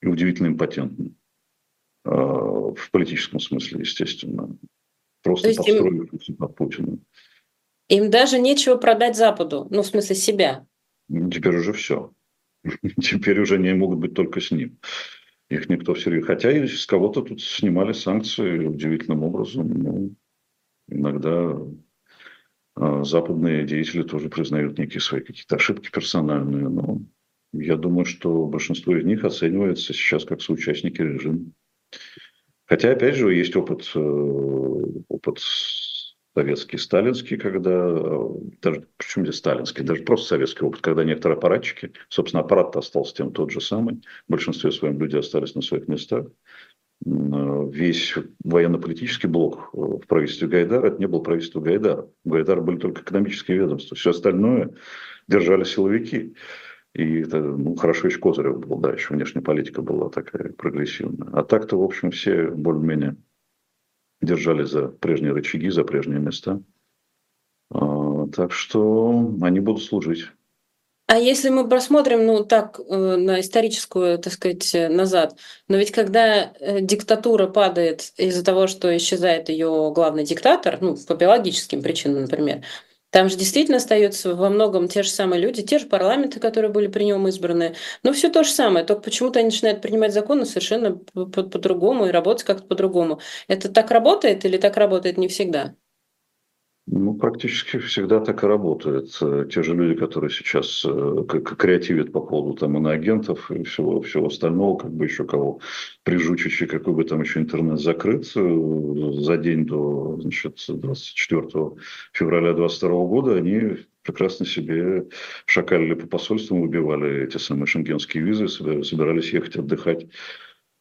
Speaker 3: и удивительно импотентны. А, в политическом смысле, естественно. Просто подстроившись им... под Путина.
Speaker 2: Им даже нечего продать Западу, ну, в смысле себя.
Speaker 3: Теперь уже все. Теперь уже они могут быть только с ним. Их никто всерьез... Хотя и с кого-то тут снимали санкции удивительным образом. Ну, иногда а, западные деятели тоже признают некие свои какие-то ошибки персональные, но я думаю, что большинство из них оценивается сейчас как соучастники режима. Хотя, опять же, есть опыт, э, опыт советский, сталинский, когда, даже, почему здесь сталинский, даже просто советский опыт, когда некоторые аппаратчики, собственно, аппарат остался тем тот же самый, в большинстве своем люди остались на своих местах, весь военно-политический блок в правительстве Гайдара, это не было правительство Гайдара. У Гайдара были только экономические ведомства. Все остальное держали силовики. И это, ну, хорошо еще Козырев был, да, еще внешняя политика была такая прогрессивная. А так-то, в общем, все более-менее держали за прежние рычаги, за прежние места. А, так что они будут служить.
Speaker 2: А если мы просмотрим, ну так, э, на историческую, так сказать, э, назад, но ведь когда э, диктатура падает из-за того, что исчезает ее главный диктатор, ну, по биологическим причинам, например, там же действительно остаются во многом те же самые люди, те же парламенты, которые были при нем избраны. Но все то же самое, только почему-то они начинают принимать законы совершенно по-другому и работать как-то по-другому. Это так работает или так работает не всегда?
Speaker 3: Ну, практически всегда так и работает. Э, те же люди, которые сейчас э, креативят по поводу там иноагентов и всего, всего остального, как бы еще кого прижучивший, какой бы там еще интернет закрыт э, за день до значит, 24 февраля 2022 года, они прекрасно себе шакалили по посольствам, выбивали эти самые шенгенские визы, собирались ехать отдыхать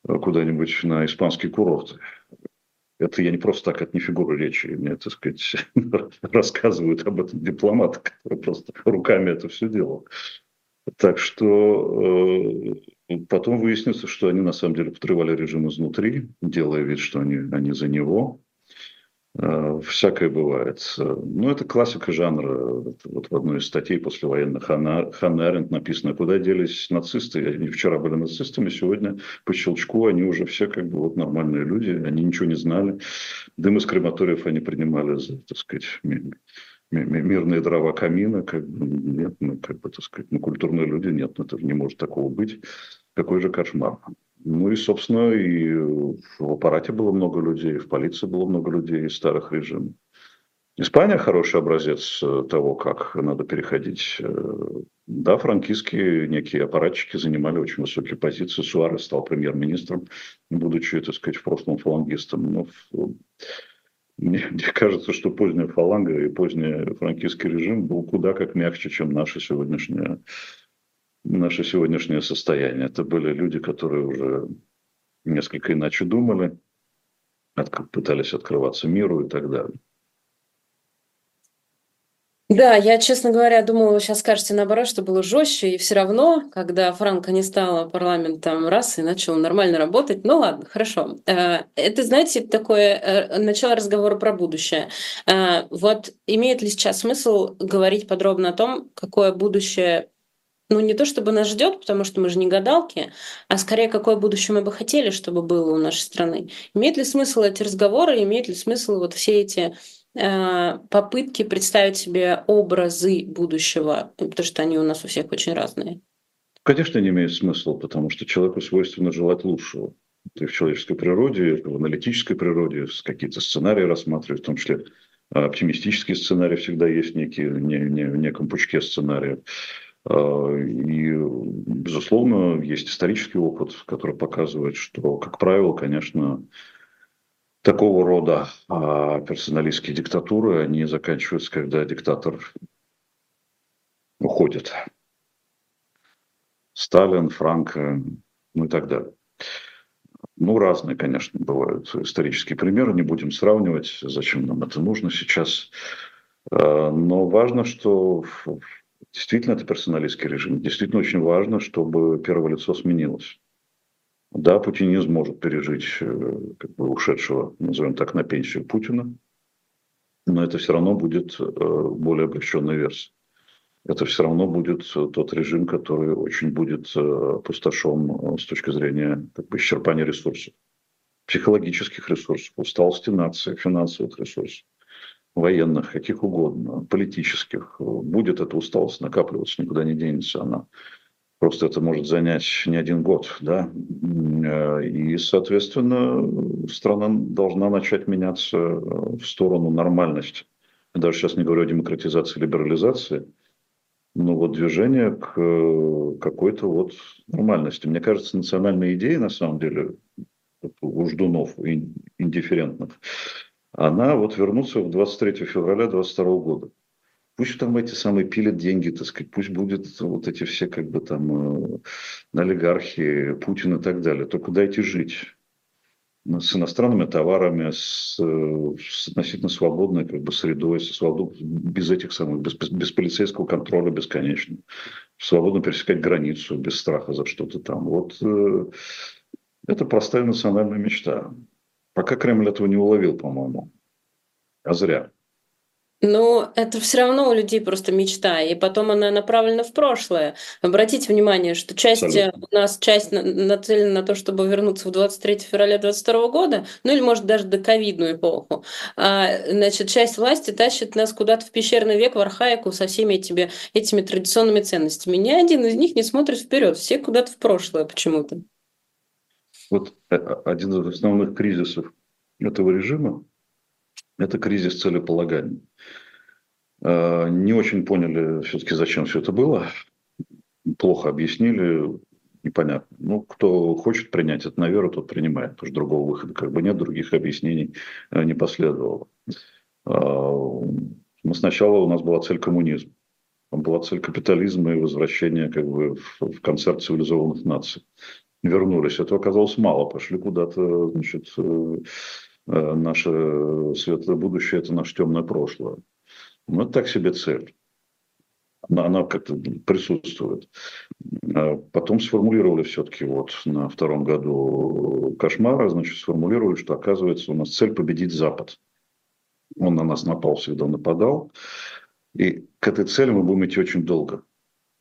Speaker 3: куда-нибудь на испанские курорты. Это я не просто так, это не фигура речи. Мне, так сказать, рассказывают об этом дипломаты, которые просто руками это все делал. Так что э, потом выяснится, что они на самом деле подрывали режим изнутри, делая вид, что они, они за него. Э, всякое бывает. Ну, это классика жанра. Вот в одной из статей послевоенных Ханна, Ханна Аренд написано, куда делись нацисты. Они вчера были нацистами, сегодня по щелчку они уже все как бы вот нормальные люди, они ничего не знали. Дым из крематориев они принимали за, так сказать, мирные дрова камина, как бы нет, ну, как бы, так сказать, ну, культурные люди, нет, ну, это не может такого быть. Какой же кошмар. Ну и, собственно, и в аппарате было много людей, в полиции было много людей из старых режимов. Испания хороший образец э, того, как надо переходить. Э, да, франкистские некие аппаратчики занимали очень высокие позиции. Суарес стал премьер-министром, будучи, так сказать, в прошлом фалангистом. Но мне, мне кажется, что поздняя фаланга и поздний франкистский режим был куда как мягче, чем наша сегодняшняя наше сегодняшнее состояние. Это были люди, которые уже несколько иначе думали, пытались открываться миру и так далее.
Speaker 2: Да, я, честно говоря, думала, вы сейчас скажете наоборот, что было жестче, и все равно, когда Франко не стала парламентом раз и начал нормально работать, ну ладно, хорошо. Э, это, знаете, такое э, начало разговора про будущее. Э, вот имеет ли сейчас смысл говорить подробно о том, какое будущее ну, не то чтобы нас ждет, потому что мы же не гадалки, а скорее, какое будущее мы бы хотели, чтобы было у нашей страны. Имеет ли смысл эти разговоры, имеет ли смысл вот все эти э, попытки представить себе образы будущего, потому что они у нас у всех очень разные?
Speaker 3: Конечно, не имеет смысла, потому что человеку свойственно желать лучшего. И в человеческой природе, в аналитической природе, какие-то сценарии рассматривать, в том числе оптимистические сценарии всегда есть некие, не, не, в неком пучке сценариев. А, и, безусловно, есть исторический опыт, который показывает, что, как правило, конечно, такого рода а, персоналистские диктатуры, они заканчиваются, когда диктатор уходит. Сталин, Франко, ну и так далее. Ну, разные, конечно, бывают исторические примеры, не будем сравнивать, зачем нам это нужно сейчас. А, но важно, что Действительно, это персоналистский режим. Действительно очень важно, чтобы первое лицо сменилось. Да, путинизм может пережить э, как бы ушедшего, назовем так, на пенсию Путина, но это все равно будет э, более облегченная версия. Это все равно будет тот режим, который очень будет э, опустошен с точки зрения как бы, исчерпания ресурсов, психологических ресурсов, усталости нации, финансовых ресурсов военных, каких угодно, политических, будет эта усталость накапливаться, никуда не денется она. Просто это может занять не один год, да. И, соответственно, страна должна начать меняться в сторону нормальности. Я даже сейчас не говорю о демократизации, либерализации, но вот движение к какой-то вот нормальности. Мне кажется, национальная идея, на самом деле, у ждунов индифферентных, она вот вернуться в 23 февраля 22 года. Пусть там эти самые пилят деньги, так сказать, пусть будет вот эти все как бы там э, олигархи, Путин и так далее. Только дайте жить с иностранными товарами, с, с относительно свободной как бы, средой, со свобод... без этих самых, без, без полицейского контроля бесконечно. Свободно пересекать границу без страха за что-то там. Вот э, это простая национальная мечта. Пока Кремль этого не уловил, по-моему. А зря.
Speaker 2: Но это все равно у людей просто мечта, и потом она направлена в прошлое. Обратите внимание, что часть Абсолютно. у нас часть нацелена на то, чтобы вернуться в 23 февраля 2022 года, ну или может даже до ковидную эпоху. А, значит, часть власти тащит нас куда-то в пещерный век, в архаику со всеми этими, этими традиционными ценностями. Ни один из них не смотрит вперед, все куда-то в прошлое почему-то.
Speaker 3: Вот э, один из основных кризисов этого режима – это кризис целеполагания. А, не очень поняли все-таки, зачем все это было. Плохо объяснили, непонятно. Ну, кто хочет принять это на веру, тот принимает, потому что другого выхода как бы нет, других объяснений э, не последовало. Мы сначала у нас была цель коммунизм. Была цель капитализма и возвращения как бы, в концерт цивилизованных наций. Вернулись. Этого оказалось мало. Пошли куда-то, значит, э, э, наше светлое будущее – это наше темное прошлое. Ну, это так себе цель. Она, она как-то присутствует. А потом сформулировали все-таки вот на втором году кошмара, значит, сформулировали, что оказывается у нас цель победить Запад. Он на нас напал, всегда нападал. И к этой цели мы будем идти очень долго.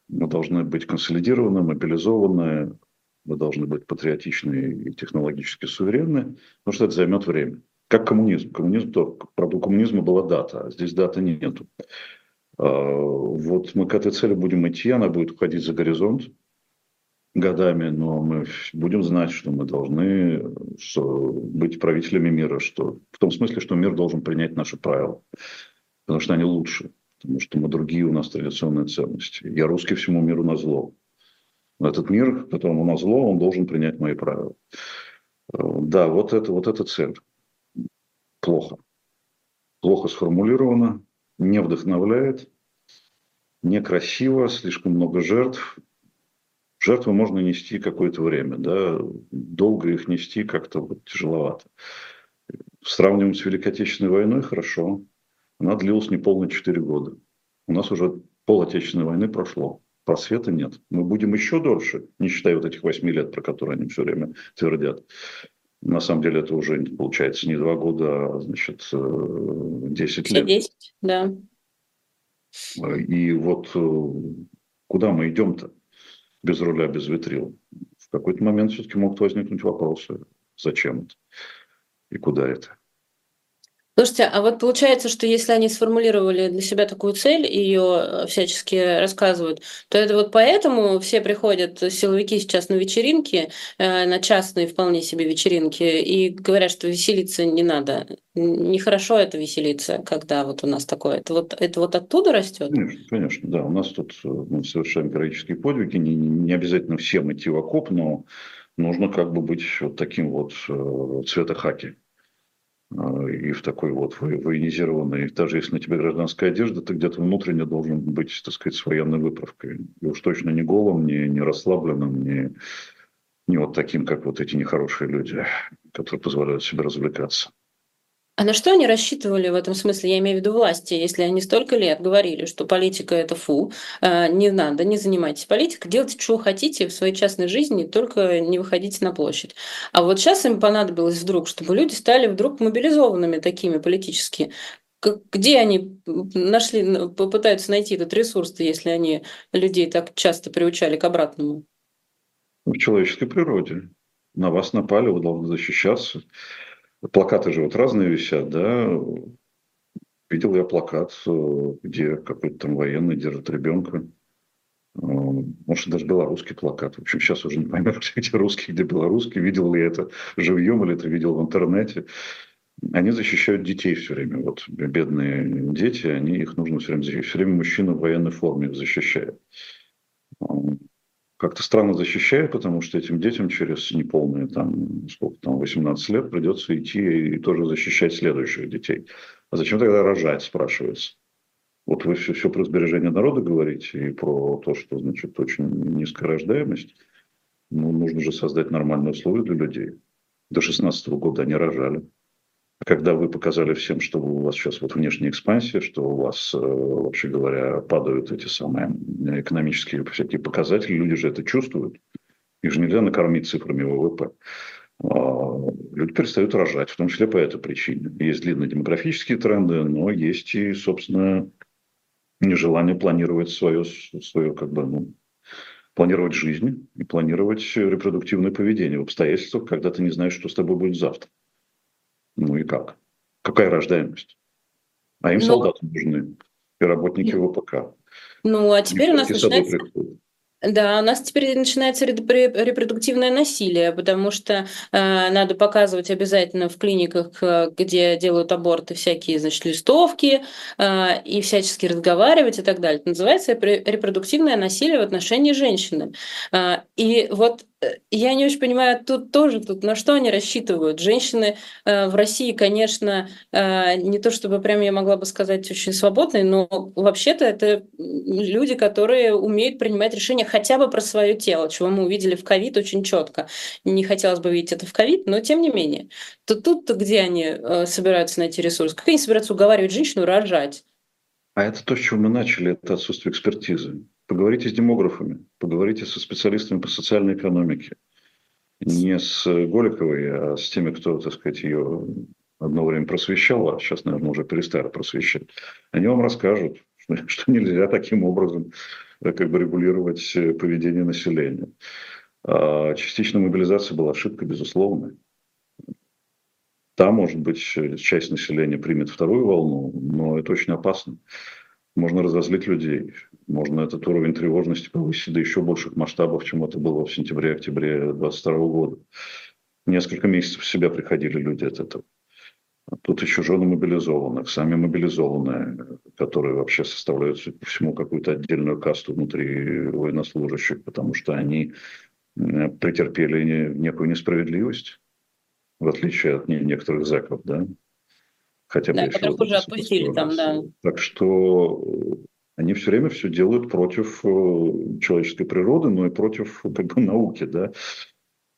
Speaker 3: Мы должны быть консолидированы, мобилизованы, мы должны быть патриотичны и технологически суверенны, потому что это займет время. Как коммунизм. Коммунизм, то, правда, у коммунизма была дата, а здесь даты нету. А, вот мы к этой цели будем идти, она будет уходить за горизонт годами, но мы будем знать, что мы должны что, быть правителями мира, что, в том смысле, что мир должен принять наши правила, потому что они лучше, потому что мы другие, у нас традиционные ценности. Я русский всему миру на зло. Этот мир, которому на зло, он должен принять мои правила. А, да, вот это, вот эта цель плохо. Плохо сформулировано, не вдохновляет, некрасиво, слишком много жертв. Жертвы можно нести какое-то время, да, долго их нести как-то вот тяжеловато. Сравниваем с Великой Отечественной войной, хорошо. Она длилась неполные 4 года. У нас уже пол Отечественной войны прошло. Просвета нет. Мы будем еще дольше, не считая вот этих 8 лет, про которые они все время твердят. На самом деле это уже получается не два года, а значит 10 э, лет. 10,
Speaker 2: да.
Speaker 3: И вот э, куда мы идем-то без руля, без ветрил? В какой-то момент все-таки могут возникнуть вопросы, зачем это и куда это.
Speaker 2: Слушайте, а вот получается, что если они сформулировали для себя такую цель и ее э, всячески рассказывают, то это вот поэтому все приходят силовики сейчас на вечеринки, э, на частные вполне себе вечеринки, и говорят, что веселиться не надо. Нехорошо это веселиться, когда вот у нас такое. Это вот, это вот оттуда растет?
Speaker 3: Конечно, конечно, да. У нас тут э, мы совершаем героические подвиги. Не, не обязательно всем идти в окоп, но нужно как бы быть вот таким вот цвета хаки. А, и в такой вот военизированной, даже если на тебе гражданская одежда, ты где-то внутренне должен быть, так сказать, с военной выправкой. И уж точно не голым, не, не расслабленным, не, не вот таким, как вот эти нехорошие люди, которые позволяют себе развлекаться.
Speaker 2: А на что они рассчитывали в этом смысле? Я имею в виду власти, если они столько лет говорили, что политика это фу, а, не надо, не занимайтесь политикой, делайте, что хотите в своей частной жизни, только не выходите на площадь. А вот сейчас им понадобилось вдруг, чтобы люди стали вдруг мобилизованными такими политически. Где они нашли, попытаются найти этот ресурс, если они людей так часто приучали к обратному?
Speaker 3: В человеческой природе. На вас напали, вы должны защищаться. Плакаты же вот разные висят, да. Видел я плакат, где какой-то там военный держит ребенка. может, даже белорусский плакат. В общем, сейчас уже не поймешь, где русский, где белорусский. Видел ли это живьем или это видел в интернете. Они защищают детей все время. Вот бедные дети, они, их нужно все время защищать. Все время мужчина в военной форме их защищает. Как-то странно защищает, потому что этим детям через неполные там, сколько там, 18 лет придется идти и тоже защищать следующих детей. А зачем тогда рожать, спрашивается. Вот вы все, все про сбережение народа говорите и про то, что, значит, очень низкая рождаемость. Ну, нужно же создать нормальные условия для людей. До 16 года они рожали. Когда вы показали всем, что у вас сейчас вот внешняя экспансия, что у вас, э, вообще говоря, падают эти самые экономические всякие показатели, люди же это чувствуют. Их же нельзя накормить цифрами ВВП. А, люди перестают рожать, в том числе по этой причине. Есть длинные демографические тренды, но есть и, собственно, нежелание планировать свое, свое как бы, ну, планировать жизнь и планировать репродуктивное поведение в обстоятельствах, когда ты не знаешь, что с тобой будет завтра. Ну и как? Какая рождаемость? А им Но... Ну, солдаты нужны и работники ВПК.
Speaker 2: Ну, а теперь у нас начинается... Да, у нас теперь начинается репродуктивное насилие, потому что э, надо показывать обязательно в клиниках, э, где делают аборты, всякие, значит, листовки э, и всячески разговаривать и так далее. Это называется репродуктивное насилие в отношении женщины. Э, и вот я не очень понимаю, тут тоже, тут на что они рассчитывают. Женщины э, в России, конечно, э, не то чтобы прям я могла бы сказать очень свободные, но вообще-то это люди, которые умеют принимать решения хотя бы про свое тело, чего мы увидели в ковид очень четко. Не хотелось бы видеть это в ковид, но тем не менее. То тут-то где они э, собираются найти ресурс? Как они собираются уговаривать женщину рожать?
Speaker 3: А это то, с чего мы начали, это отсутствие экспертизы. Поговорите с демографами, поговорите со специалистами по социальной экономике. Не с Голиковой, а с теми, кто, так сказать, ее одно время просвещал, а сейчас, наверное, уже перестали просвещать. Они вам расскажут, что нельзя таким образом э, как бы регулировать э, поведение населения. А частичная мобилизация была ошибкой, безусловно. Там, может быть, часть населения примет вторую волну, но это очень опасно можно разозлить людей, можно этот уровень тревожности повысить до еще больших масштабов, чем это было в сентябре-октябре 2022 года. Несколько месяцев в себя приходили люди от этого. А тут еще жены мобилизованных, сами мобилизованные, которые вообще составляют, судя по всему, какую-то отдельную касту внутри военнослужащих, потому что они претерпели некую несправедливость, в отличие от некоторых зэков, да,
Speaker 2: хотя бы. Да, которых уже отпустили там, да.
Speaker 3: Так что э, они все время все делают против э, человеческой природы, но и против как бы, науки, да.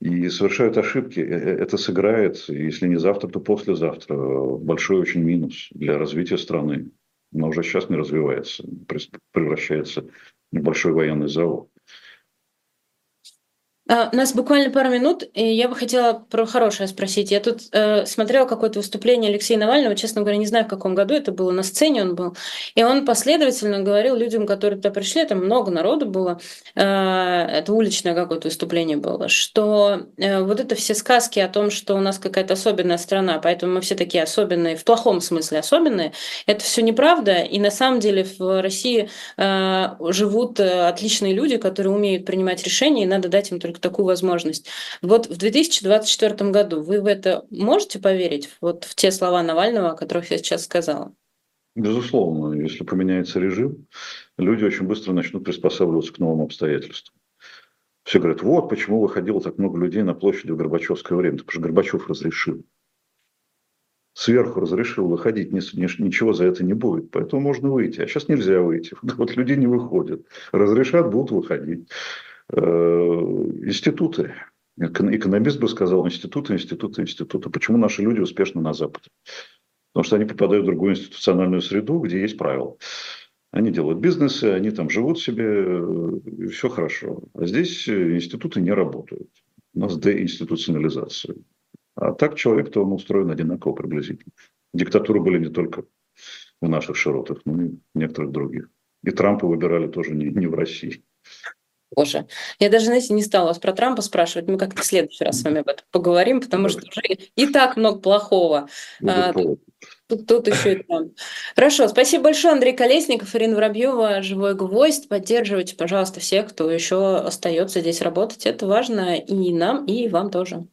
Speaker 3: И совершают ошибки. Э, это сыграет, если не завтра, то послезавтра, большой очень минус для развития страны. Она уже сейчас не развивается, превращается в большой военный завод.
Speaker 2: А, у нас буквально пару минут, и я бы хотела про хорошее спросить. Я тут э, смотрела какое-то выступление Алексея Навального, честно говоря, не знаю, в каком году это было, на сцене он был, и он последовательно говорил людям, которые туда пришли, там много народу было, э, это уличное какое-то выступление было, что э, вот это все сказки о том, что у нас какая-то особенная страна, поэтому мы все такие особенные, в плохом смысле особенные, это все неправда, и на самом деле в России э, живут э, отличные люди, которые умеют принимать решения, и надо дать им только такую возможность. Вот в 2024 году вы в это можете поверить, вот в те слова Навального, о которых я сейчас сказала?
Speaker 3: Безусловно, если поменяется режим, люди очень быстро начнут приспосабливаться к новым обстоятельствам. Все говорят, вот почему выходило так много людей на площади в Горбачевское время, потому что Горбачев разрешил. Сверху разрешил выходить, ничего за это не будет, поэтому можно выйти. А сейчас нельзя выйти. Вот люди не выходят. Разрешат, будут выходить. Э, институты. Экономист бы сказал, институты, институты, институты. Почему наши люди успешны на Западе? Потому что они попадают в другую институциональную среду, где есть правила. Они делают бизнесы, они там живут себе, и все хорошо. А здесь институты не работают. У нас деинституционализация. А так человек-то он устроен одинаково приблизительно. Диктатуры были не только в наших широтах, но и в некоторых других. И Трампа выбирали тоже не, не в России.
Speaker 2: Боже, я даже, знаете, не стала вас про Трампа спрашивать, мы как-то в следующий раз с вами об этом поговорим, потому что уже и так много плохого.
Speaker 3: А,
Speaker 2: Тут, тут еще и там. Хорошо, спасибо большое, Андрей Колесников, Ирина Воробьева, «Живой гвоздь». Поддерживайте, пожалуйста, всех, кто еще остается здесь работать. Это важно и нам, и вам тоже.